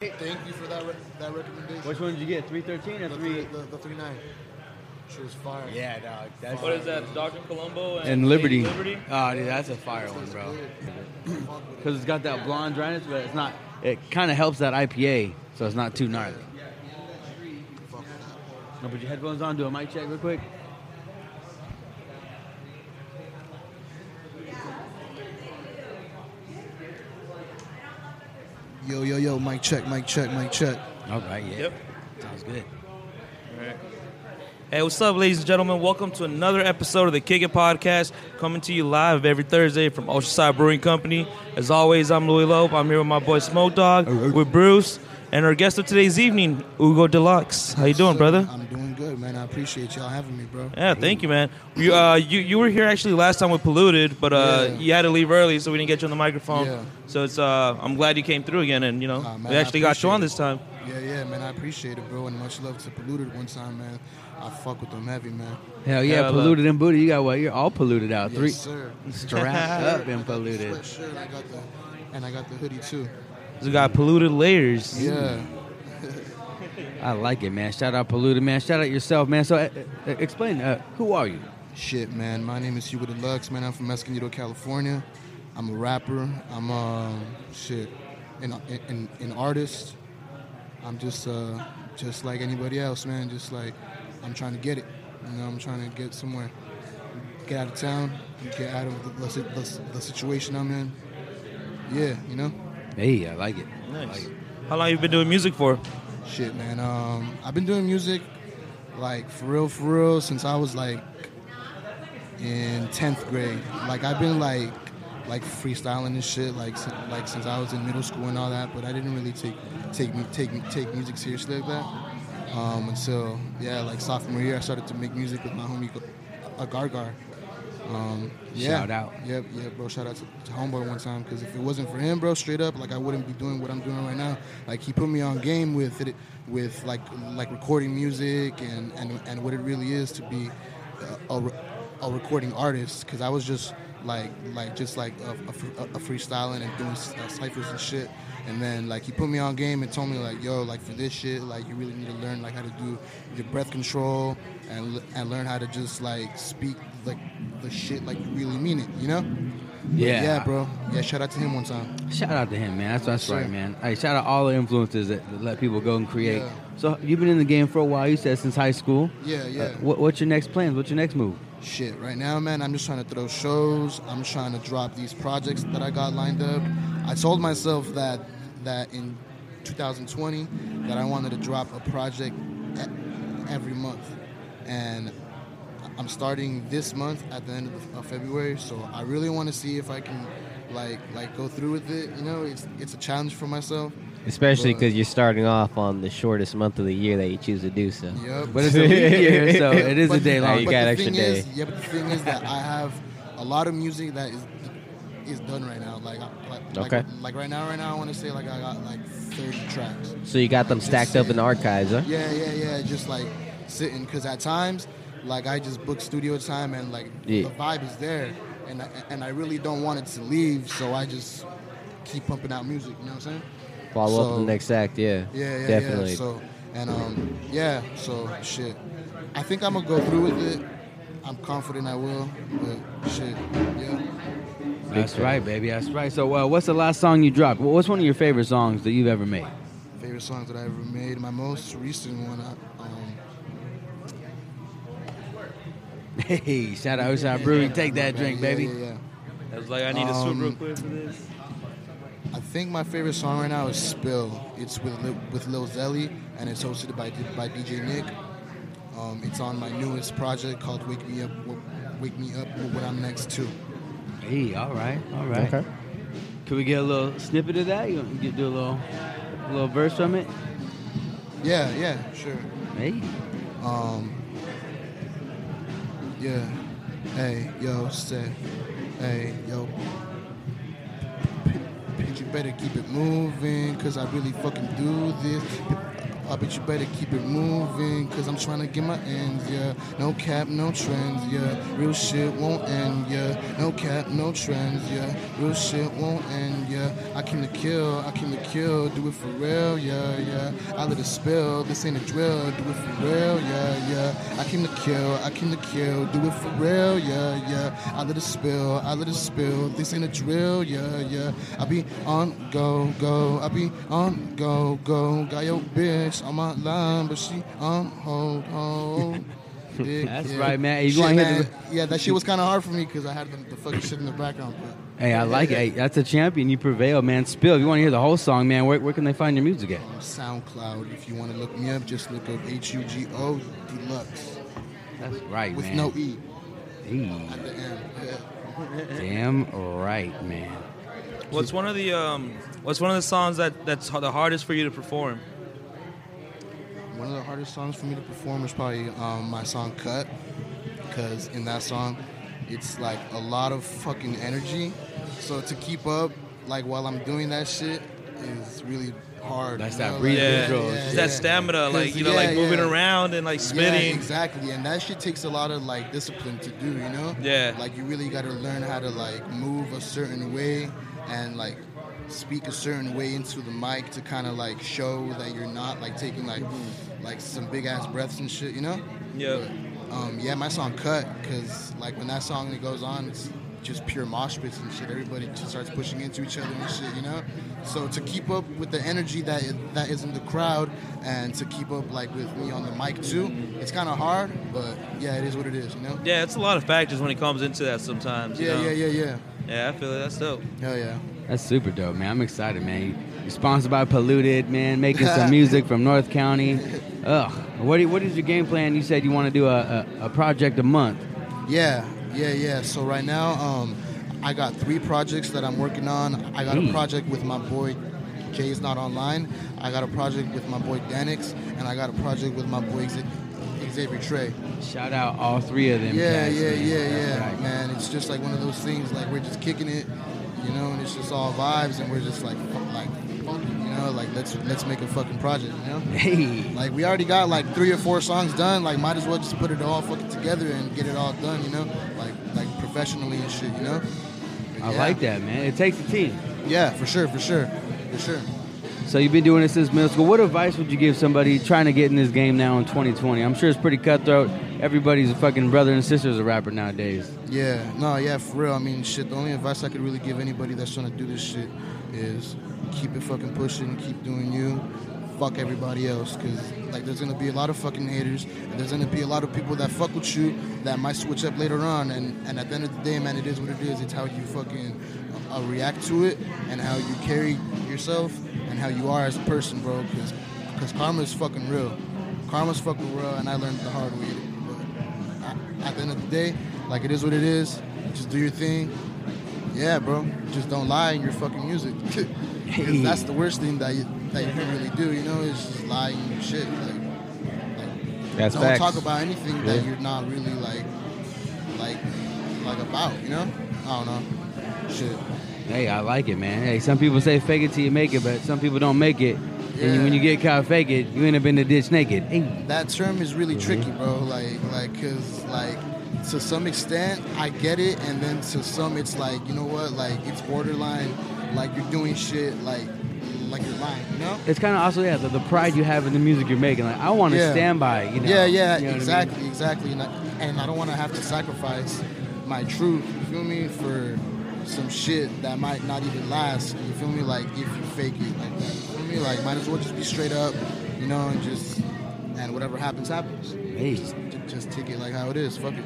Thank you for that re- that recommendation. Which one did you get? 313 or the, 3? the, the three nine. She was fire. Yeah, dog. That's What is that? Dr. Colombo and, And Liberty. Liberty. Oh, dude, that's a fire one, bro. Fuck with it. Because it's got that blonde dryness, but it's not. It kind of helps that IPA, so it's not too gnarly. Fuck. No, put your headphones on. Do a mic check real quick. Yo, yo, yo, mic check, mic check, mic check. All right, yeah. Yep. Sounds good. Hey, what's up, ladies and gentlemen? Welcome to another episode of the Kick It Podcast, coming to you live every Thursday from Oceanside Brewing Company. As always, I'm Louis Loeb. I'm here with my boy Smoke Dog, with Bruce, and our guest of today's evening, Hugo Delux. How you doing, brother? I'm doing good, man. I appreciate y'all having me, bro. Yeah, thank you, man. You, uh, you you were here actually last time with Polluted, but uh, Yeah. you had to leave early, so we didn't get you on the microphone. Yeah. So it's uh, I'm glad you came through again, and you know man, we actually got you on this time. Yeah, yeah, man. I appreciate it, bro. And much love to Polluted one time, man. I fuck with them heavy, man. Hell yeah, Hell, polluted and booty. You got what? You're all polluted out. Three Yes, sir. strapped up and polluted. Sweatshirt, I got the, and I got the hoodie too. We got polluted layers. Yeah. I like it, man. Shout out polluted, man. Shout out yourself, man. So, uh, uh, explain, uh, who are you? Shit, man. My name is Hugo Delux, man. I'm from Escondido, California. I'm a rapper. I'm uh, shit, an, an, an artist. I'm just uh, just like anybody else, man. Just like I'm trying to get it. You know, I'm trying to get somewhere, get out of town, get out of the, the, the, the situation I'm in. Yeah, you know. Hey, I like it. Nice. like it. How long you been doing music for? Shit, man. Um, I've been doing music, like for real, for real, since I was like in tenth grade. Like I've been like, like freestyling and shit, like like since I was in middle school and all that. But I didn't really take take take take music seriously like that um, until yeah, like sophomore year. I started to make music with my homie a Gargar. Um, yeah. Shout out. Yep, yeah, bro. Shout out to, to Homeboy one time because if it wasn't for him, bro, straight up, like I wouldn't be doing what I'm doing right now. Like he put me on game with it, with like like recording music and and, and what it really is to be a, a, a recording artist. Because I was just like like just like a, a, a freestyling and doing uh, ciphers and shit. And then like he put me on game and told me like, yo, like for this shit, like you really need to learn like how to do your breath control and and learn how to just like speak like the shit like you really mean it, you know? Yeah. Yeah, bro. Yeah, shout out to him one time. Shout out to him, man. That's that's Sure. right, man. Hey, shout out all the influences that, that let people go and create. Yeah. So you've been in the game for a while. You said since high school. Yeah, yeah. Uh, what, what's your next plans? What's your next move? Shit, right now, man, I'm just trying to throw shows. I'm trying to drop these projects that I got lined up. I told myself that that in 2020 that I wanted to drop a project every month, and I'm starting this month at the end of, the, of February. So I really want to see if I can like like go through with it. You know, it's it's a challenge for myself. Especially because you're starting off on the shortest month of the year that you choose to do so. Yep. But it's a leap year, so it is a day Hey, long. you but got extra thing day. Is, yeah, but the thing is that I have a lot of music that is is done right now. Like, like, Okay. like, like right now, right now, I want to say like I got like 30 tracks. So you got them Just stacked up in the archives, huh? Yeah, yeah, yeah. Just like sitting, because at times, like I just book studio time and like Yeah. the vibe is there, and I, and I really don't want it to leave, so I just keep pumping out music. You know what I'm saying? Follow up So- with the next act, yeah. Yeah, yeah, Definitely. yeah. So and um, yeah. So shit. I think I'm gonna go through with it. I'm confident I will. But shit, yeah. That's right, baby. That's right. So, uh, what's the last song you dropped? What's one of your favorite songs that you've ever made? Favorite songs that I ever made. My most recent one. I, um, Hey, shout out Ocean Brewing. Take that drink, baby. Yeah, yeah. I was like, I need to swoop Um, real quick for this. I think my favorite song right now is "Spill." It's with Lil, with Lil Zelly, and it's hosted by by DJ Nick. Um, it's on my newest project called "Wake Me Up." Wake Me Up when I'm Next 2. Hey, all right, all right. Okay. Can we get a little snippet of that? You want get do a little, a little verse from it? Yeah, yeah, sure. Hey, Um, yeah. Hey, yo, say, hey, yo. Bitch, you better keep it moving, cause I really fucking do this. Uh, I bet you better keep it moving, cause I'm trying to get my ends, yeah. No cap, no trends, yeah. Real shit won't end, yeah. No cap, no trends, yeah. Real shit won't end, yeah. I came to kill, I came to kill, do it for real, yeah, yeah. I let it spill, this ain't a drill, do it for real, yeah, yeah. I came to kill, I came to kill, do it for real, yeah, yeah. I let it spill, I let it spill, this ain't a drill, yeah, yeah. I be on go, go, I be on go, go. Got your bitch on my line, but she on hold, hold. Dick, That's right, man. Hey, you Shit, wanna hear Yeah, that shit was kind of hard for me because I had the, the fucking shit in the background. But Hey, I like it. Hey, that's a champion. You prevail, man. Spill. If you want to hear the whole song, man, where, where can they find your music at? on SoundCloud, if you want to look me up, just look up H U G O Delux That's right, with man. no E Hey, at the end. Yeah. damn right, man. What's one of the um, What's one of the songs that that's the hardest for you to perform? One of the hardest songs for me to perform is probably um, my song "Cut," because in that song, it's like a lot of fucking energy. So to keep up, like while I'm doing that shit, is really hard. That's you that know, breathing Yeah, control. yeah, yeah. that stamina, like you know, yeah, like moving yeah. around and like Yeah, exactly, and that shit takes a lot of like discipline to do. You know. Yeah. Like you really got to learn how to like move a certain way and like speak a certain way into the mic to kind of like show that you're not like taking like like some big ass breaths and shit. You know. Yeah. But, um, yeah, my song cut because like when that song it goes on, it's just pure mosh pits and shit. Everybody just starts pushing into each other and shit, you know. So to keep up with the energy that that is in the crowd and to keep up like with me on the mic too, it's kind of hard. But yeah, it is what it is, you know. Yeah, it's a lot of factors when it comes into that sometimes. you Yeah, know? yeah, yeah, yeah. Yeah, I feel it. That's dope. Hell yeah. That's That's super dope, man. I'm excited, man. You're sponsored by Polluted, man, making some music from North County. Ugh. What, do- what is your game plan? You said you want to do a, a, a project a month. Yeah, yeah, yeah. So right now, um, I got three projects that I'm working on. I got a project with my boy Jay's Not Online. I got a project with my boy Danix, and I got a project with my boy Xa- Xavier Trey. Shout out all three of them. Yeah, cats, yeah, man. yeah, That's yeah, right. man. It's just like one of those things. Like we're just kicking it, you know, and it's just all vibes, and we're just like, like, you know, like let's let's make a fucking project, you know. Hey, Like we already got like three or four songs done. Like might as well just put it all fucking together and get it all done, you know, like like professionally and shit, you know. But I yeah. like that, man. It takes a team. Yeah, for sure, for sure, for sure. So you've been doing this since middle school. What advice would you give somebody trying to get in this game now in 2020? I'm sure it's pretty cutthroat. Everybody's a fucking brother and sister's a rapper nowadays. Yeah, no, yeah, for real. I mean, shit. The only advice I could really give anybody that's trying to do this shit is keep it fucking pushing, keep doing you. Fuck everybody else, cause like there's gonna be a lot of fucking haters, and there's gonna be a lot of people that fuck with you that might switch up later on, and and at the end of the day, man, it is what it is. It's how you fucking uh, react to it, and how you carry yourself, and how you are as a person, bro. Cause, cause karma is fucking real. Karma's fucking real, and I learned the hard way. But at- at the end of the day, like it is what it is. Just do your thing. Yeah, bro. Just don't lie in your fucking music. that's the worst thing that you that you can really do. You know, is just lying in your shit. Like, like That's don't facts. talk about anything that you're not really like, like, like about. You know? I don't know. Shit. Hey, I like it, man. Hey, some people say fake it till you make it, but some people don't make it. Yeah. And when you get caught fake it, you end up in the ditch naked. Hey, that term is really mm-hmm. tricky, bro. Like, like, cause like to some extent I get it, and then to some it's like, you know what? Like, it's borderline. Like you're doing shit like, like you're lying. You know? it's kind of also yeah the, the pride you have in the music you're making. Like I want to Yeah. stand by. You know? yeah, yeah, You know what I mean? exactly, exactly. And I, and I don't want to have to sacrifice my truth. You feel me? For some shit that might not even last. You feel me? Like if you fake it like that. You feel me? Like might as well just be straight up. You know, and just and whatever happens happens. Hey, Just, just take it like how it is. Fuck it.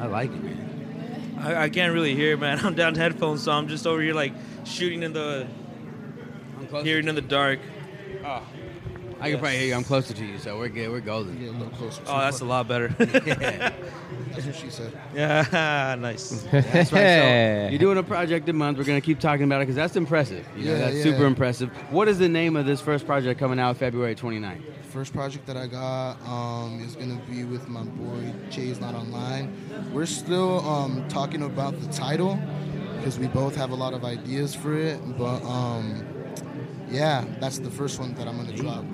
I like it, man. I, I can't really hear, man. I'm down to headphones, so I'm just over here like shooting in the hearing in the dark. Oh. I can probably hear you. I'm closer to you, so we're good. We're golden. Get a little closer. Oh, that's a lot better. yeah. That's what she said. yeah, nice. That's right. So you're doing a project a month. We're gonna keep talking about it because that's impressive. You know, Yeah, that's yeah. super impressive. What is the name of this first project coming out February 29th? First project that I got um, is gonna be with my boy Jay's Not Online. We're still um, talking about the title because we both have a lot of ideas for it. But um, yeah, that's the first one that I'm gonna drop.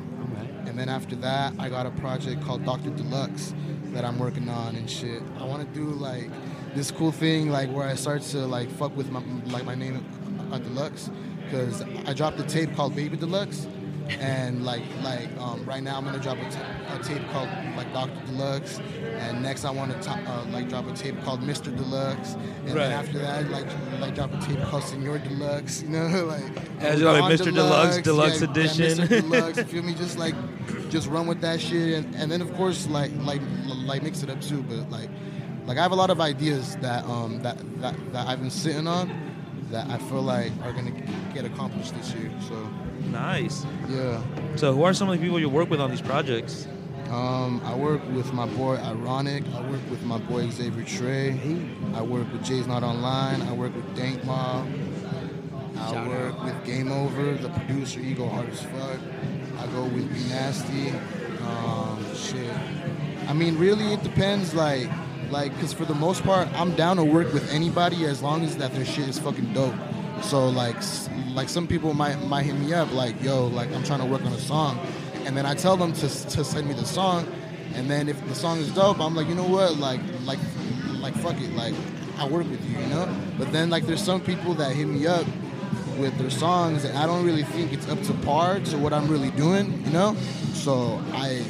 and then after that, I got a project called Doctor Deluxe that I'm working on and shit. I want to do like this cool thing like where I start to like fuck with my like my name uh, Deluxe because I dropped a tape called Baby Deluxe and like like um, right now I'm gonna drop a, tape called like Doctor Deluxe, and next I want to uh, like drop a tape called Mr. Deluxe, and Right. then after that like like drop a tape called Senor Deluxe, you know like Yeah, know, like Mr. Deluxe, Deluxe yeah, yeah, Edition. Mr. Deluxe, you feel me? Just like just run with that shit, and, and then of course like like like mix it up too, but like like I have a lot of ideas that um that that, that I've been sitting on that I feel like are gonna get accomplished this year, so. Nice. Yeah. So, who are some of the people you work with on these projects? Um, I work with my boy Ironic. I work with my boy Xavier Trey. I work with Jay's Not Online. I work with Dank Mob. I Shout work with Game Over, the producer, Ego Hard as Fuck. I go with Be Nasty. Um, shit. I mean, really, it depends. Like, like, cause for the most part, I'm down to work with anybody as long as that their shit is fucking dope. So like, like some people might might hit me up like, yo, like I'm trying to work on a song, and then I tell them to to send me the song, and then if the song is dope, I'm like, you know what, like like like fuck it, like I work with you, you know. But then like there's some people that hit me up with their songs and I don't really think it's up to par to what I'm really doing, you know? So I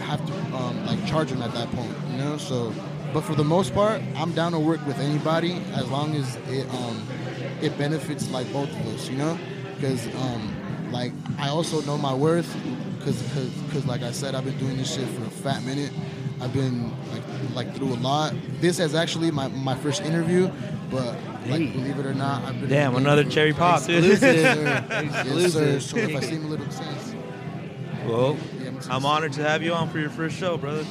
have to um, like charge them at that point, you know? So, but for the most part, I'm down to work with anybody as long as it um, it benefits like both of us, you know? Because um, like I also know my worth because because like I said, I've been doing this shit for a fat minute. I've been like like through a lot. This is actually my, my first interview, but like Hey. believe it or not, I've been Damn, another cherry pop, dude. Yes, sir. So if I seem a little sense, well, yeah, I'm, I'm honored to have you on for your first show, brother.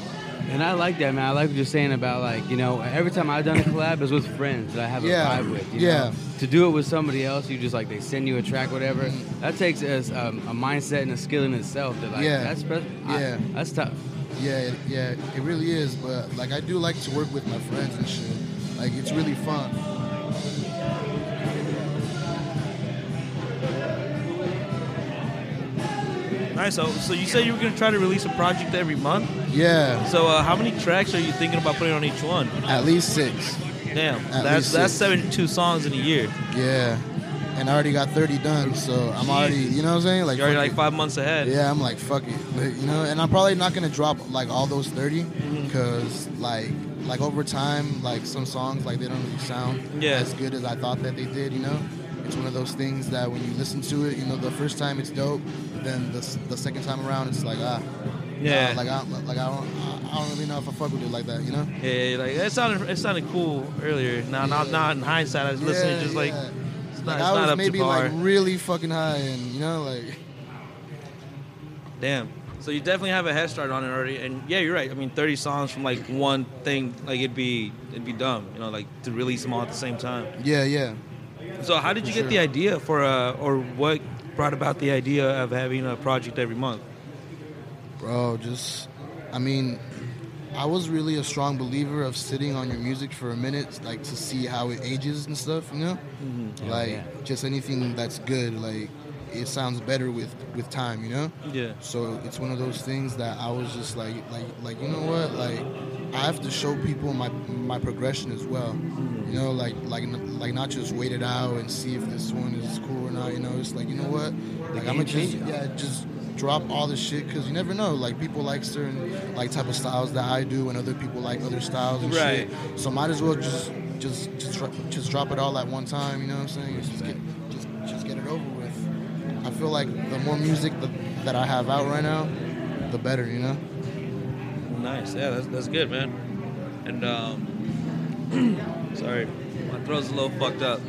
And I like that, man. I like what you're saying about like, you know, every time I've done a collab is with friends that I have Yeah, a vibe with. You yeah. Know? To do it with somebody else, you just like they send you a track, whatever. That takes as um, a mindset and a skill in itself. That like, Yeah, that's I- yeah. that's tough. Yeah, yeah, it really is. But like, I do like to work with my friends and shit. Like, it's really fun. Nice. So, so you said you were gonna try to release a project every month. Yeah, So, uh, how many tracks are you thinking about putting on each one? at least six. Damn, At that's that's six. 72 songs in a year. Yeah, and I already got 30 done, so I'm already, you know what I'm saying? Like, You're already like it. five months ahead. Yeah, I'm like, fuck it, Like, you know. And I'm probably not gonna drop like all those 30 Mm-hmm. because like like over time, like some songs like they don't really sound Yeah. as good as I thought that they did. You know, it's one of those things that when you listen to it, you know, the first time it's dope, then the, the second time around it's like ah, Yeah. nah, like I like I don't I don't really know if I fuck with it like that. You know. Yeah, like it sounded it sounded cool earlier. Now, not Yeah. not in hindsight. I was listening, just like it's not, Like it's I was up maybe like really fucking high, and you know, like Damn. So you definitely have a head start on it already, and yeah, you're right. I mean, 30 songs from like one thing, like it'd be it'd be dumb, you know, like to release them all at the same time. yeah, yeah. So how did you get sure. the idea for uh, or what brought about the idea of having a project every month? Bro, just, I mean, I was really a strong believer of sitting on your music for a minute, like to see how it ages and stuff, you know? Like, yeah. just anything that's good, like, it sounds better with, with time, you know? Yeah. So it's one of those things that I was just like, like, like you know what? Like, I have to show people my my progression as well. You know, like, like, like not just wait it out and see if this one is cool or not. You know, it's like, you know what? Like, I'm gonna just, yeah, just drop all the shit because you never know. Like, people like certain like type of styles that I do, and other people like other styles and Right. shit. So might as well just, just, just, just drop it all at one time. You know what I'm saying? Just get, just, just get it over with. I feel like the more music that, that I have out right now, the better, you know? Nice. Yeah, that's, that's good, man. And um, sorry, my throat's a little fucked up.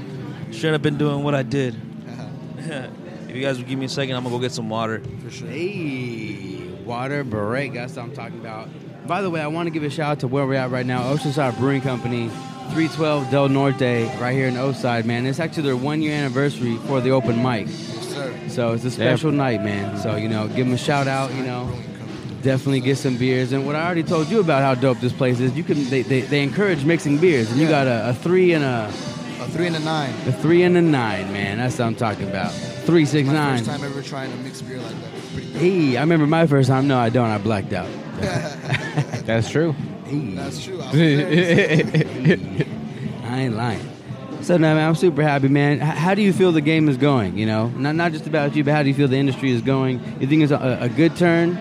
Shouldn't have been doing what I did. if you guys would give me a second, I'm gonna go get some water. For sure. Hey, water break. That's what I'm talking about. By the way, I want to give a shout out to where we're at right now, Oceanside Brewing Company, 312 Del Norte, right here in Oceanside, man. It's actually their one year anniversary for the open mic. Yes, sir. So it's a special night, man. So, you know, give them a shout out, you know. Definitely get some beers. And what I already told you about how dope this place is, you can they, they, they encourage mixing beers. And you Yeah. got a, a three and a A three and a nine. a three and a nine, man. That's what I'm talking about. Three six My nine. first time ever trying to mix beer like that. pretty dope. Hey, I remember my first time. No, I don't. I blacked out. That's true. Hey. That's true. I was there. I ain't lying. So no, man, I'm super happy, man. H- how do you feel the game is going? You know, not not just about you, but how do you feel the industry is going? You think it's a, a good turn,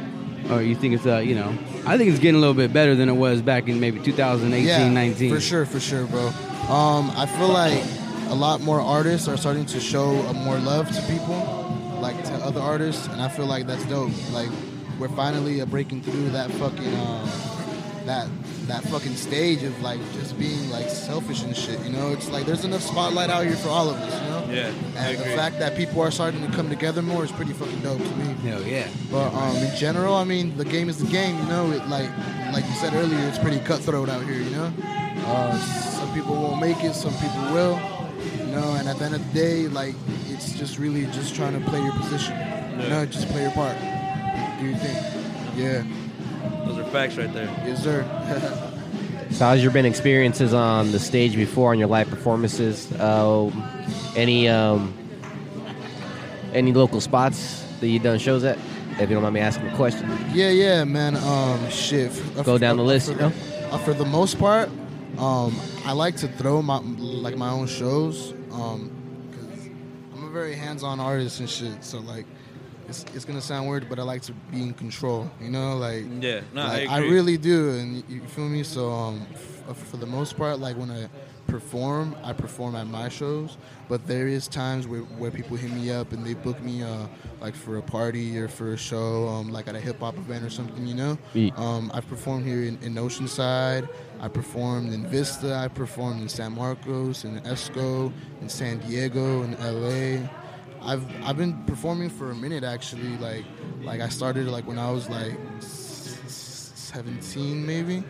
or you think it's a, you know, I think it's getting a little bit better than it was back in maybe 2018, yeah, 19. For sure, for sure, bro. Um, I feel like a lot more artists are starting to show more love to people, like to other artists, and I feel like that's dope. Like we're finally uh, breaking through that fucking um, that that fucking stage of like just being like selfish and shit. You know, it's like there's enough spotlight out here for all of us. You know. Yeah, I And the fact that people are starting to come together more is pretty fucking dope to me. Hell yeah. But um, in general, I mean, the game is the game. You know, it like like you said earlier, it's pretty cutthroat out here. You know, uh, some people won't make it, some people will. You know, and at the end of the day, like it's just really just trying to play your position. You know, just play your part. Do your thing. Yeah, Those are facts right there. yes, sir. So, how's your been experiences on the stage before on your live performances? Uh, any um, any local spots that you done shows at? If you don't mind me asking a question. Yeah, yeah, man. Um, shit. F- Go down the list, For you know? uh, for the most part, um, I like to throw my like my own shows. Um, cause I'm a very hands-on artist and shit. So like, it's it's gonna sound weird, but I like to be in control. You know, like Yeah, no, like, I I, really do, and you, you feel me. So um, f- for the most part, like when I perform, I perform at my shows. But there is times where, where people hit me up and they book me uh, like for a party or for a show, um, like at a hip hop event or something. You know, um, I've performed here in, in Oceanside. I performed in Vista. I performed in San Marcos, in Esco, in San Diego, in LA. I've I've been performing for a minute actually. Like like I started like when I was like s- s- 17 maybe,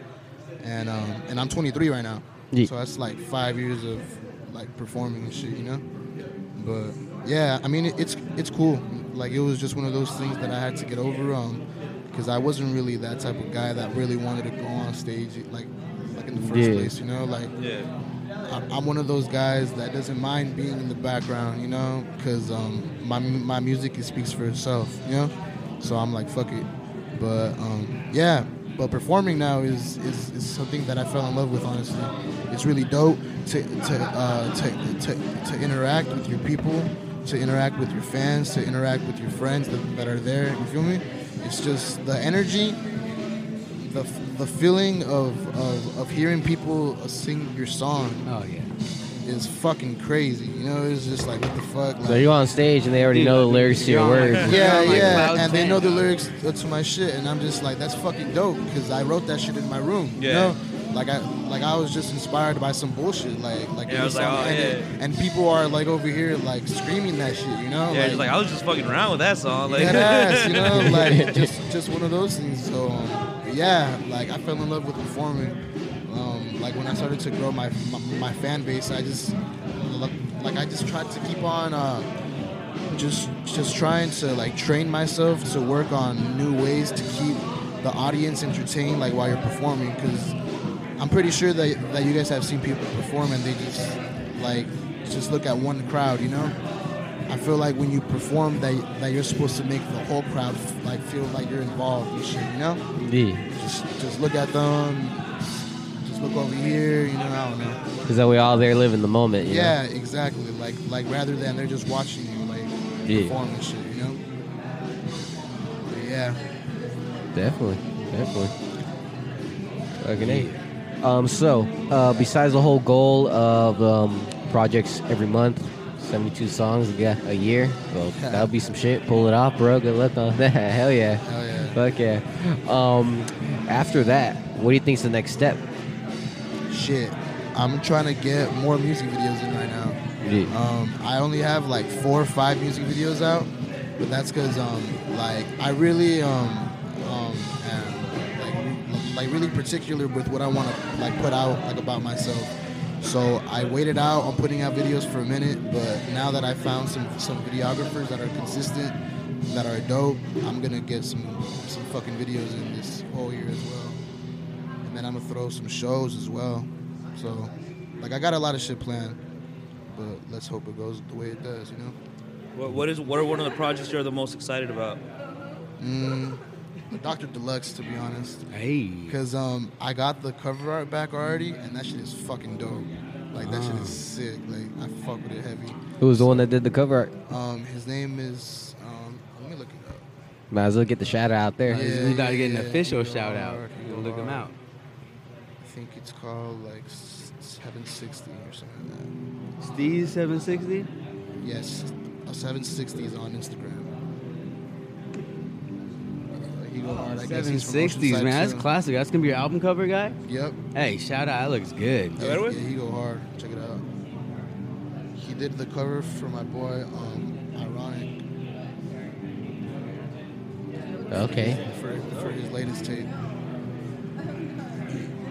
and um, and I'm 23 right now. Yeah. So that's like five years of like performing and shit, you know. But yeah, I mean it, it's it's cool. Like it was just one of those things that I had to get over. Um, because I wasn't really that type of guy that really wanted to go on stage like like in the first Yeah. place, you know. Like Yeah. I'm one of those guys that doesn't mind being in the background, you know, because um, my my music it speaks for itself, you know. So I'm like, fuck it. But um, yeah, but performing now is, is is something that I fell in love with. Honestly, it's really dope to to uh, to, to to interact with your people, to interact with your fans, to interact with your friends that, that are there. You feel me? It's just the energy the, the feeling of, of, of hearing people sing your song Oh yeah. is fucking crazy. You know, it's just like what the fuck. Like, So you're on stage and they already Dude, know the lyrics to your on, words. like, yeah, Like yeah, and they know the lyrics to my shit, and I'm just like, that's fucking dope because I wrote that shit in my room. You Yeah. know, like I like I was just inspired by some bullshit, like like Yeah, in I the was like, oh, and, yeah. and people are like over here like screaming that shit. You know, Yeah, just like I was just fucking around with that song. Like, Dead ass, you know, like just just one of those things. So um, yeah, like I fell in love with performing. Um, like when I started to grow my, my my fan base, I just like I just tried to keep on uh, just just trying to like train myself to work on new ways to keep the audience entertained, like while you're performing, because I'm pretty sure that that you guys have seen people perform and they just like just look at one crowd, you know. I feel like when you perform, that that you're supposed to make the whole crowd like feel like you're involved and shit, you know. Yeah. Just just look at them, just look over here, you know. I don't know. Because that we all there live in the moment. You Yeah, exactly. Like like rather than they're just watching you like Yeah. perform and shit, you know. But yeah. Definitely. Definitely. Fucking A. Um, so, uh, besides the whole goal of um, projects every month, 72 songs a year, well, that'll be some shit. Pull it off, bro. Good luck on that. Hell yeah. Hell yeah. Fuck yeah. Um, after that, what do you think's the next step? Shit. I'm trying to get more music videos in right now. Yeah. Um, I only have like four or five music videos out, but that's because um, like I really um, um, am like, like really particular with what I want to like put out like about myself. So I waited out on putting out videos for a minute, but now that I found some some videographers that are consistent, that are dope, I'm gonna get some some fucking videos in this whole year as well. And then I'm gonna throw some shows as well. So like I got a lot of shit planned but let's hope it goes the way it does, you know. what, what is what are one of the projects you're the most excited about? Mm, Dr. Deluxe, to be honest. Hey. Because um, I got the cover art back already, and that shit is fucking dope. Like, that shit Ah. is sick. Like, I fuck with it heavy. Who was the one that did the cover art? Um, his name is, um, let me look it up. Might as well get the shout out out there. Yeah. we gotta get an yeah, official you go shout out. hard, you Go go look him hard. out. I think it's called, like, 760 or something like Steve seven sixty. that. Yes, 760 is on Instagram. He hard. I guess he's from sixties, Oceanside, man. That's too. classic. That's gonna be your album cover guy. Yep. Hey, shout out. That looks good. Yeah, Right yeah, he go hard. Check it out. He did the cover for my boy, um, Ironic, Okay, for, for his latest tape.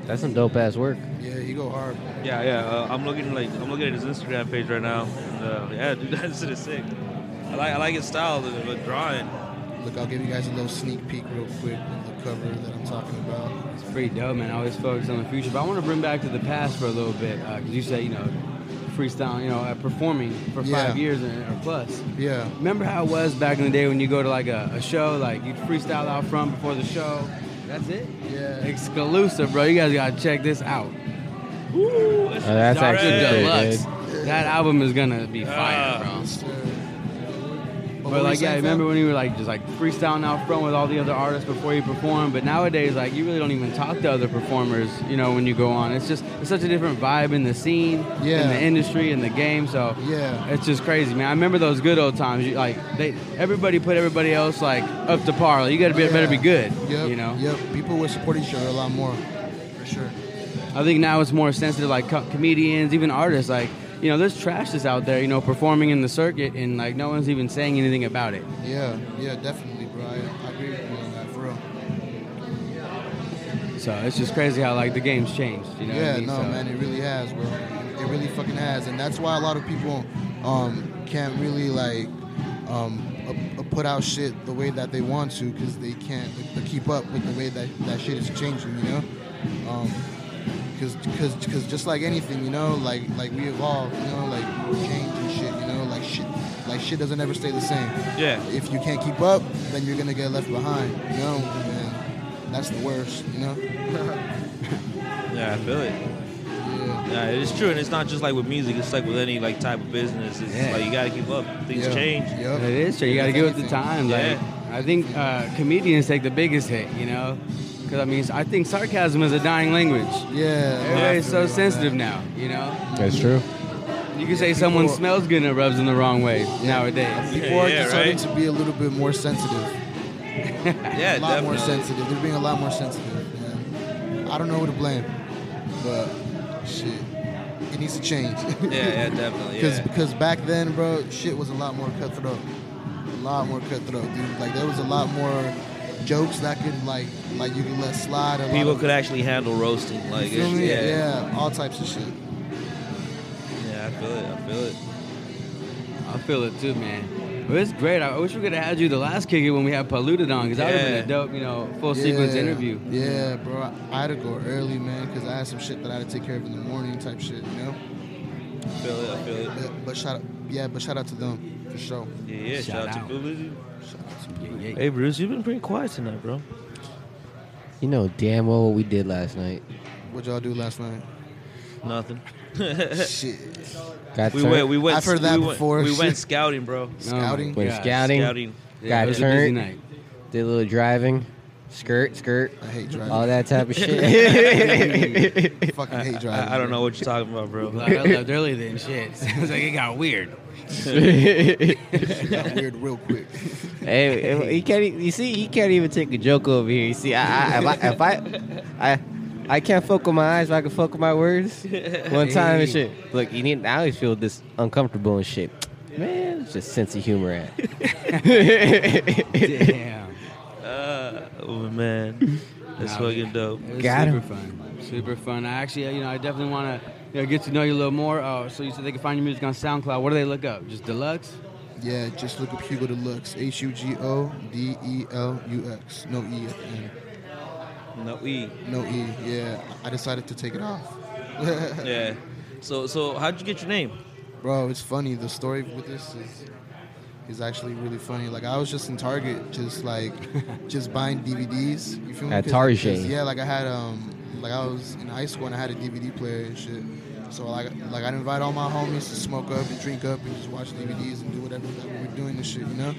that's some dope ass work. Yeah, he go hard. Yeah, yeah. Uh, I'm looking like I'm looking at his Instagram page right now. And, uh, yeah, dude, that shit is sick. I like I like his style of of drawing. Look, I'll give you guys a little sneak peek real quick of the cover that I'm talking about. It's pretty dope, man. I always focus on the future, but I want to bring back to the past for a little bit because you say you know freestyle, you know, uh, performing for Yeah. five years or, or plus. Yeah. Remember how it was back in the day when you go to like a, a show, like you'd freestyle out front before the show. That's it. Yeah. Exclusive, bro. You guys gotta check this out. Ooh, Oh, that's actually pretty Deluxe. good. That album is gonna be fire, Ah. bro. But like, yeah, saying, remember when you were like just like freestyling out front with all the other artists before you perform? But nowadays, like, you really don't even talk to other performers, you know, when you go on. It's just it's such a different vibe in the scene, yeah. in the industry, in the game. So Yeah. it's just crazy, man. I remember those good old times. You, like they, everybody put everybody else like up to par. Like, you got to be better be good, Yep. you know. Yep. People would support each other a lot more, for sure. I think now it's more sensitive, like co- comedians, even artists. Like, you know, there's trash that's out there, you know, performing in the circuit, and like no one's even saying anything about it. Yeah. Yeah. Definitely, bro. I, I agree with you on that, for real. So it's just crazy how like the game's changed. You know? what I Yeah, mean? no, So- man, it really has, bro. It really fucking has, and that's why a lot of people um, can't really like um, uh, uh, put out shit the way that they want to because they can't uh, keep up with the way that that shit is changing, you know. Because because because just like anything, you know, like like we evolve, you know, like change and shit, you know, like shit like shit doesn't ever stay the same. Yeah. If you can't keep up, then you're gonna get left behind, you know, and that's the worst, you know. Yeah, I feel it. Yeah. Yeah, it's true, and it's not just like with music. It's like with any like type of business. It's Yeah. like you gotta keep up. Things Yeah. change. Yep. It is true. You got to If get with the anything. times. Yeah. Like, I think uh, comedians take the biggest hit. You know, because I mean, I think sarcasm is a dying language. Yeah. Everybody's so I feel you on sensitive that. now. You know, That's true. you can say someone people- smells good and it rubs them the wrong way nowadays. People are yeah, starting right. to be a little bit more sensitive. Yeah, a lot more sensitive. They're being a lot more sensitive. Man. I don't know who to blame, but shit, it needs to change. Yeah, yeah, definitely. Because Yeah. because back then, bro, shit was a lot more cutthroat. A lot more cutthroat, dude. Like there was a lot more jokes that could like like you could let slide. A lot People of- could actually handle roasting. Like, you feel it's, me? yeah, yeah, all types of shit. yeah, I feel it. I feel it. I feel it too, man. But it's great. I wish we could have had you the last kick it when we had polluted on, because that would have been a dope, you know, full sequence interview. Yeah, bro. I had to go early, man, because I had some shit that I had to take care of in the morning, type shit, you know. I feel it. I feel it. But, but shout out, yeah, but shout out to them for sure. Yeah, yeah. Shout, Shout out, out. to Philly. Shout out to Yeah, yeah. Hey, Bruce, you've been pretty quiet tonight, bro. You know damn well what we did last night. What y'all do last night? Nothing. shit, Got We turned, went. We went. I've heard that we went- before. We went scouting, bro. Scouting? Oh Went gosh. scouting. Scouting. Yeah, Got it was a busy turned. night. did a little driving, skirt, skirt, I hate driving. all that type of shit. fucking hate driving. I, I don't know what you're talking about, bro. I left early then. Shit, sounds like it got weird. It got weird real quick. hey, he can't. You see, he can't even take a joke over here. You see, I, I, if I, if I, I, I can't fuck with my eyes, but I can fuck with my words. One time and shit. Look, you need. I always feel this uncomfortable and shit. Man, it's just sense of humor at. Damn. Uh, oh man, that's Nah, fucking dope. It was Got super him. fun. Super fun. I actually, you know, I definitely want to you know, get to know you a little more. Uh, so you said they can find your music on SoundCloud. What do they look up? Just Deluxe? Yeah, just look up Hugo Delux. H U G O D E L U X. No E at the end. No, we. No E. Yeah, I decided to take it off. Yeah. So, so how'd you get your name? Bro, it's funny. The story with this is is actually really funny. Like I was just in Target, just like just buying DVDs. You feel me? At 'Cause- Target. 'cause, Yeah, like I had um like I was in high school and I had a DVD player and shit. So like like I'd invite all my homies to smoke up and drink up and just watch DVDs and do whatever that we were doing and shit, you know.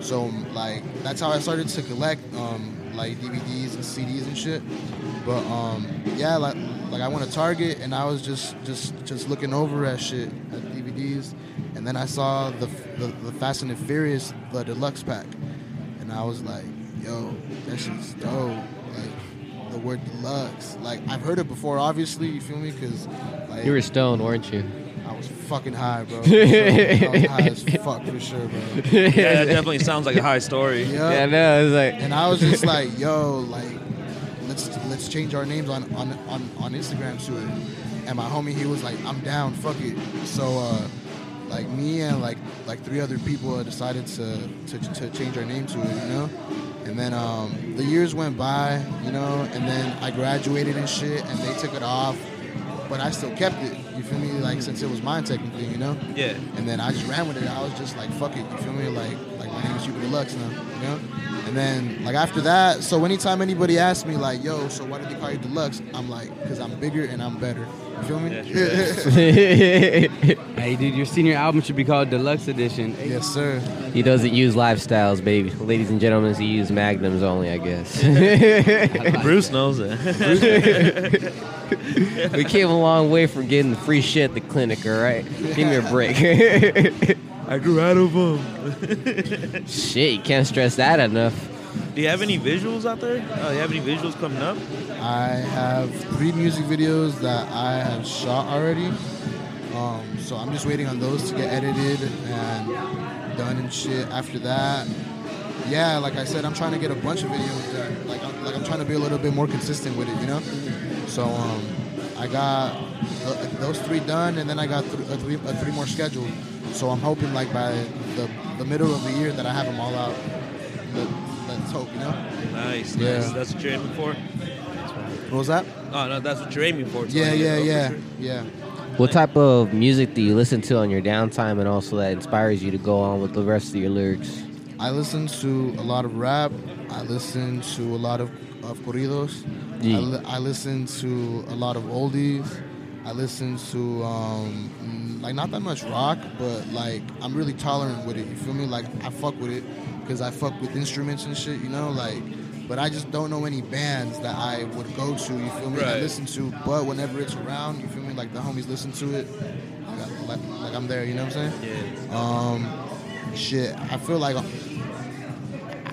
So like that's how I started to collect um like DVDs and CDs and shit. But um yeah, like like I went to Target and I was just just just looking over at shit at DVDs, and then I saw the the, the Fast and the Furious the deluxe pack, and I was like, yo, that shit's dope. Like the word deluxe, like I've heard it before, obviously. You feel me? Because like You were stoned, weren't you? I was fucking high, bro. So, I was high as fuck for sure, bro. Yeah, that definitely sounds like a high story. Yeah. Yeah, no, it's like. And I was just like, yo, like, let's let's change our names on on on, on Instagram to it. And my homie, he was like, I'm down, fuck it. So, uh, like me and like like three other people decided to, to to change our name to it, you know. And then um, the years went by, you know, and then I graduated and shit, and they took it off, but I still kept it. You feel me? Like since it was mine technically, you know. Yeah. And then I just ran with it. I was just like, fuck it. You feel me? Like, like my name is Super Deluxe now. You know. And then like after that, so anytime anybody asks me like, yo, so why did they call you Deluxe? I'm like, because I'm bigger and I'm better. You feel me? Yeah, Hey, dude, your senior album should be called Deluxe Edition. Hey, yes, sir. he doesn't use lifestyles, baby. Ladies and gentlemen, he uses magnums only, I guess. Bruce knows it. we came a long way from getting the free shit at the clinic, all right? Give me a break. I grew out of them. shit, you can't stress that enough. Do you have any visuals out there? Uh, you have any visuals coming up? I have three music videos that I have shot already. Um, so I'm just waiting on those to get edited and done and shit. After that, yeah, like I said, I'm trying to get a bunch of videos done. Like, I'm, like I'm trying to be a little bit more consistent with it, you know. So um, I got th- those three done, and then I got th- a three, a three more scheduled. So I'm hoping like by the, the middle of the year that I have them all out. Let, let's hope, you know. Nice, Yeah. nice. That's what you're aiming for. What was that? Oh no, that's what you're aiming for. Yeah, totally. yeah, for yeah, sure. yeah. What type of music do you listen to on your downtime and also that inspires you to go on with the rest of your lyrics? I listen to a lot of rap. I listen to a lot of, of corridos. Yeah. I, li- I listen to a lot of oldies. I listen to um, like not that much rock, but like I'm really tolerant with it. You feel me? Like I fuck with it because I fuck with instruments and shit. You know, like. But I just don't know any bands that I would go to. You feel me? I Right. listen to, but whenever it's around, you feel me? Like the homies listen to it. Like, I- like, like I'm there. You know what I'm saying? Yeah. Um, shit, I feel like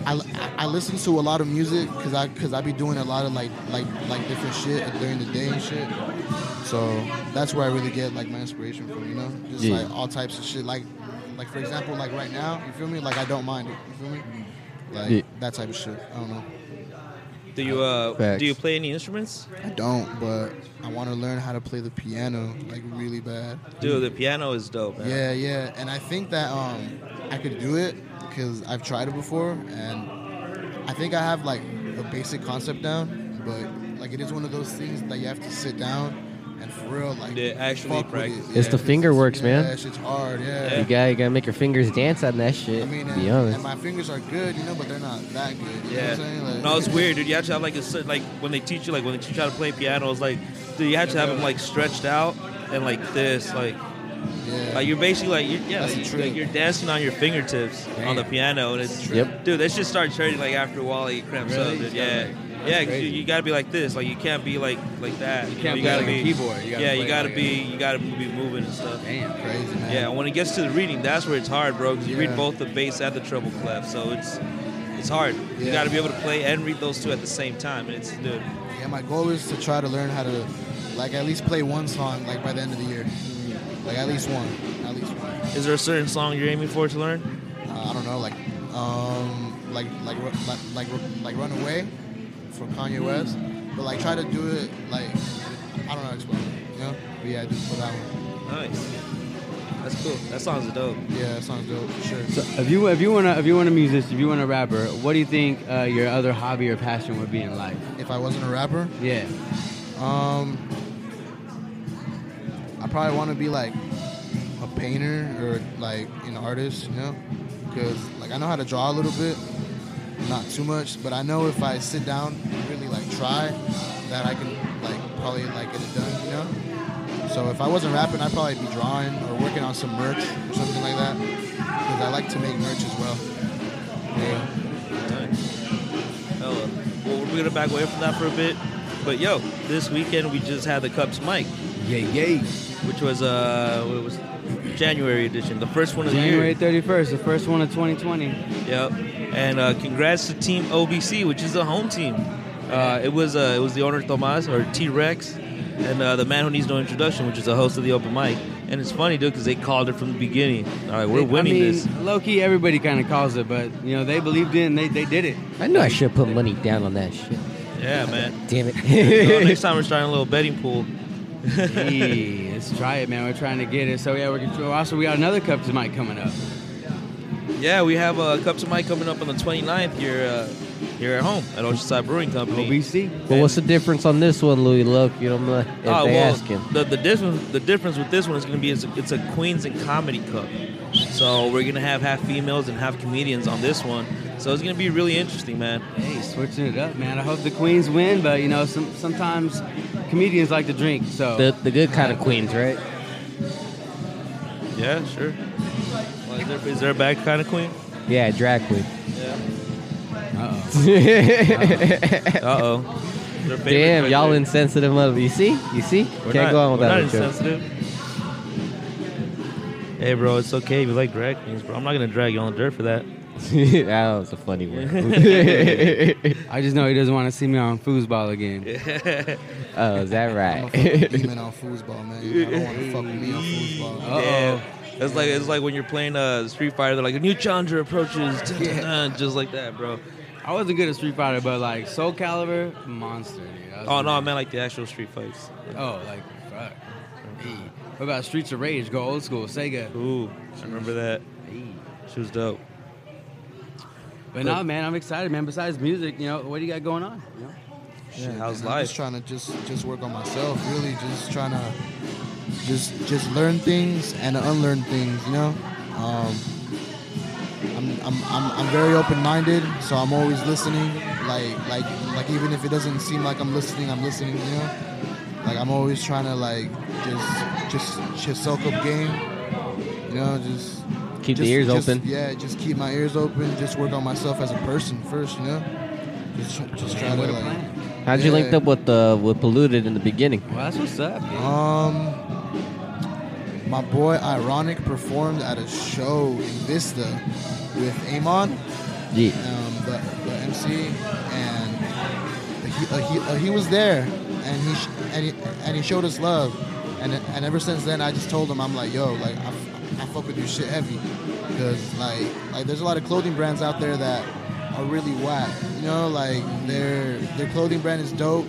I, I listen to a lot of music because I because I be doing a lot of like like like different shit during the day and shit. So that's where I really get like my inspiration from, you know, just Yeah. like all types of shit. Like like for example, like right now, you feel me? Like I don't mind it. You feel me? Like Yeah. that type of shit. I don't know. Do you uh Facts. do you play any instruments? I don't, but I want to learn how to play the piano like really bad. Dude, the piano is dope, man. Yeah, yeah, and I think that um, I could do it because I've tried it before, and I think I have like a basic concept down. But like, it is one of those things that you have to sit down and for real, like, Yeah, actually fuck with practice. it. It's the Yeah, finger works, yeah, man. That shit's hard. Yeah. You gotta, you gotta make your fingers dance on that shit. I mean, and, be honest. and my fingers are good, you know, but they're not that good. You know what Yeah. I'm saying? Like, No, it's weird, dude. You have to have like a certain, like when they teach you, like when they teach you how to play piano, it's like, dude, you have to have them like stretched out and like this, like, yeah. like you're basically like, you're, yeah, like, the trick. like, you're dancing on your fingertips on the piano, and it's, Yep. dude, that shit starts hurting like after a while, like, cramps Really? up, dude. Yeah, yeah, 'cause you, you gotta be like this, like you can't be like like that. You know, can't you play gotta like a be keyboard. You gotta yeah, you gotta like be, a- you gotta be moving and stuff. Damn. crazy, man. Yeah, when it gets to the reading, that's where it's hard, bro. Because you read both the bass and the treble clef, so it's it's hard. You got to be able to play and read those two at the same time, and it's dude. Yeah, my goal is to try to learn how to, like, at least play one song, like, by the end of the year. Like, at least one. At least one. Is there a certain song you're aiming for to learn? uh, I don't know, like, um, like, like, like, like, like, "Run Away" from Kanye West, but like, try to do it like, I don't know how to explain it, you know? But yeah, just for that one. Nice. That's cool. That sounds dope. Yeah, that sounds dope for sure. So if you if you want to if you want a musician, if you want a rapper, what do you think uh, your other hobby or passion would be in life? if I wasn't a rapper, Yeah. um, I probably want to be like a painter or like an artist, you know? because like I know how to draw a little bit, not too much, but I know if I sit down and really like try, that I can like probably like get it done, you know. So if I wasn't rapping, I'd probably be drawing or working on some merch or something like that, because I like to make merch as well. Yeah. Nice. Hella. Well, we're gonna back away from that for a bit. But yo, this weekend we just had the Cups mic, Yay, yay. which was uh, it was January edition, the first one of January the year. January 31st, the first one of 2020. Yep. And uh, congrats to Team OBC, which is the home team. Uh, it was uh, it was the owner Tomas or T Rex, and uh, the man who needs no introduction, which is the host of the open mic. And it's funny, dude, because they called it from the beginning. All right, we're winning I mean, this. low key, everybody kind of calls it, but you know they believed in, they they did it. I knew I should put money down on that shit. Yeah, man. Damn So it. next time we're starting a little betting pool. hey, let's try it, man. We're trying to get it. So yeah, we're also we got another cup mic coming up. Yeah, we have a uh, Cups of Mike coming up on the 29th here uh, here at home at Oceanside Brewing Company. OBC. well, what's the difference on this one, Louis? Look, you know, I'm like, if Oh, they well, ask him. The, the difference the difference with this one is going to be is it's a Queens and Comedy Cup. So we're going to have half females and half comedians on this one. So it's going to be really interesting, man. Hey, switching it up, man. I hope the Queens win, but you know, some, sometimes comedians like to drink. So The, the good kind of queens, right? Yeah, sure. Well, is, there, is there a bad kind of queen? Yeah, drag queen. Yeah. uh-oh. Uh oh. Damn, y'all insensitive mother. You see? You see? We're Can't not, go on with we're that not one, Joe. insensitive. Hey, bro, it's okay if you like drag queens, bro. I'm not gonna drag you on the dirt for that. that was a funny one. I just know he doesn't want to see me on foosball again. oh, is that I'm a right? fucking demon on foosball, man. I don't want to fuck with me on foosball. Uh-oh. Yeah. It's like it's like when you're playing uh, Street Fighter. They're like a new challenger approaches, dun, dun, dun, just like that, bro. I wasn't good at Street Fighter, but like Soul Calibur, monster. Dude. Oh no, I meant like the actual street fights. Oh, like fuck. Hey. What about Streets of Rage? Go old school, Sega. Ooh, I remember that. Hey. She was dope. But no, man, I'm excited, man. Besides music, you know, what do you got going on? You know? Yeah, how's man, I'm life? just trying to just just work on myself. Really, just trying to just just learn things and unlearn things. You know, um, I'm, I'm I'm I'm very open minded, so I'm always listening. Like like like even if it doesn't seem like I'm listening, I'm listening. You know, like I'm always trying to like just just just soak up game. You know, just Keep the ears just- open. Yeah, just keep my ears open. Just work on myself as a person first. You know, just just try to like. plan. How'd you link up with uh, with polluted in the beginning? Well, that's what's up. dude. Um, my boy Ironic performed at a show in Vista with Amon, Yeah. um, the, the MC, and he, uh, he, uh, he was there, and he, sh- and he and he showed us love, and and ever since then I just told him I'm like yo like I, f- I fuck with you shit heavy, because like like there's a lot of clothing brands out there that are really whack, you know like their their clothing brand is dope,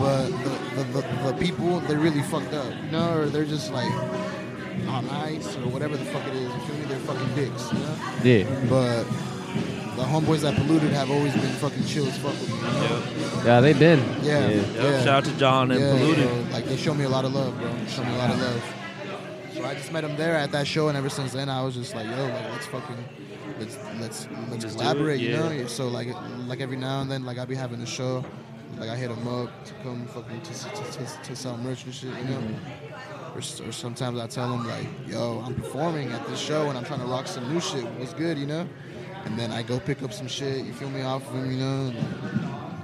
but the, the, the, the people they're really fucked up, you know, or they're just like on ice or whatever the fuck it is. You feel me? They're fucking dicks, you know. Yeah. But the homeboys that polluted have always been fucking chill as fuck with me. you? Yep. Yeah, they been. Yeah. Yep. Yeah. Shout out to John and Yeah, Polluted. bro. Like they show me a lot of love, bro. Show me a lot of love. So I just met him there at that show, and ever since then, I was just like, yo, like let's fucking, let's let's let's Just do it, collaborate, you know. So like like every now and then, like I be having a show, like I hit him up to come fucking to to, to, to sell merch and shit, you know. Mm-hmm. Or, or sometimes I tell them like, yo, I'm performing at this show and I'm trying to rock some new shit. What's good, you know? And then I go pick up some shit. You feel me off of him, you know?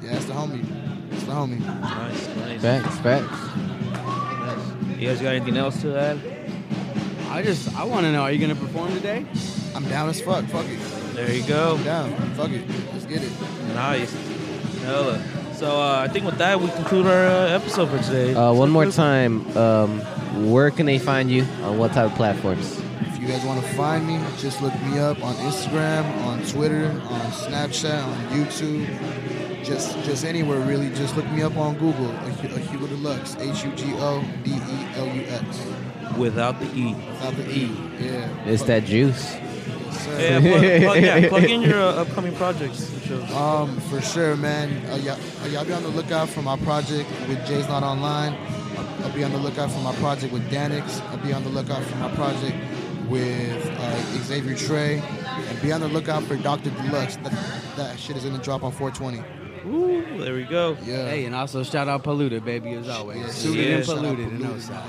Yeah, it's the homie. It's the homie. Nice, nice. Facts, facts. You guys got anything else to add? I just, I want to know, are you gonna perform today? I'm down as fuck. Fuck it. There you go. I'm down. Fuck it. Let's get it. Nice. Hella. So uh, I think with that we conclude our uh, episode for today. Uh, one more time. Um, where can they find you? On what type of platforms? If you guys want to find me, just look me up on Instagram, on Twitter, on Snapchat, on YouTube. Just just anywhere really. Just look me up on Google. A, Hu- a Hugo Delux. H U G O D E L U X. Without the E. Without the E. Yeah. It's that juice. Yeah, plug, plug, yeah, plug in your uh, upcoming projects. Um, for sure, man. Uh, y'all, uh, y'all be on the lookout for my project with Jay's Not Online. I'll, I'll be on the lookout for my project with Danix. I'll be on the lookout for my project with uh, Xavier Trey. And be on the lookout for Dr. Delux. That, that shit is gonna drop on 420. Ooh, there we go. Yeah. Hey, and also shout out Polluted, baby, as always. Yeah, Suited yeah. and Shout out polluted in Polluted, Oside.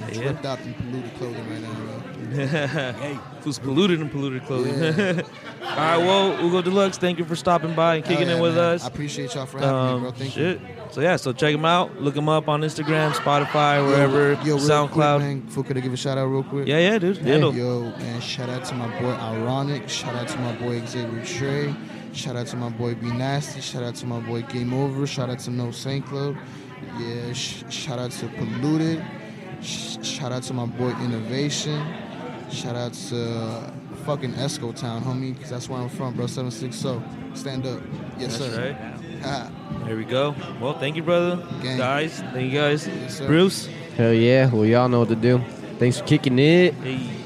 Yeah. Tripped out in polluted clothing right now, bro. Hey. Who's polluted and polluted clothing? Yeah. All right, well, Ugo Delux, thank you for stopping by and kicking Hell it yeah, with man. us. I appreciate y'all for having me, Um, bro. Thank shit. you. So yeah, so check them out. Look them up on Instagram, Spotify, wherever, Yo, real SoundCloud. Quick, man. Could I give a shout out real quick? yeah, yeah, dude. Handle. Yo, man, shout out to my boy Ironic. Shout out to my boy Xavier Trey. Shout out to my boy Be Nasty. Shout out to my boy Game Over. Shout out to No Saint Club. Yeah, sh- shout out to Polluted. Sh- shout out to my boy Innovation. Shout out to fucking Esco Town, homie, because that's where I'm from, bro. 760. Stand up. Yes, That's sir. right. Ha. There we go. Well, thank you, brother. Gang. Guys, thank you guys. Yes. Bruce. Hell yeah. Well, y'all know what to do. Thanks for kicking it. Hey.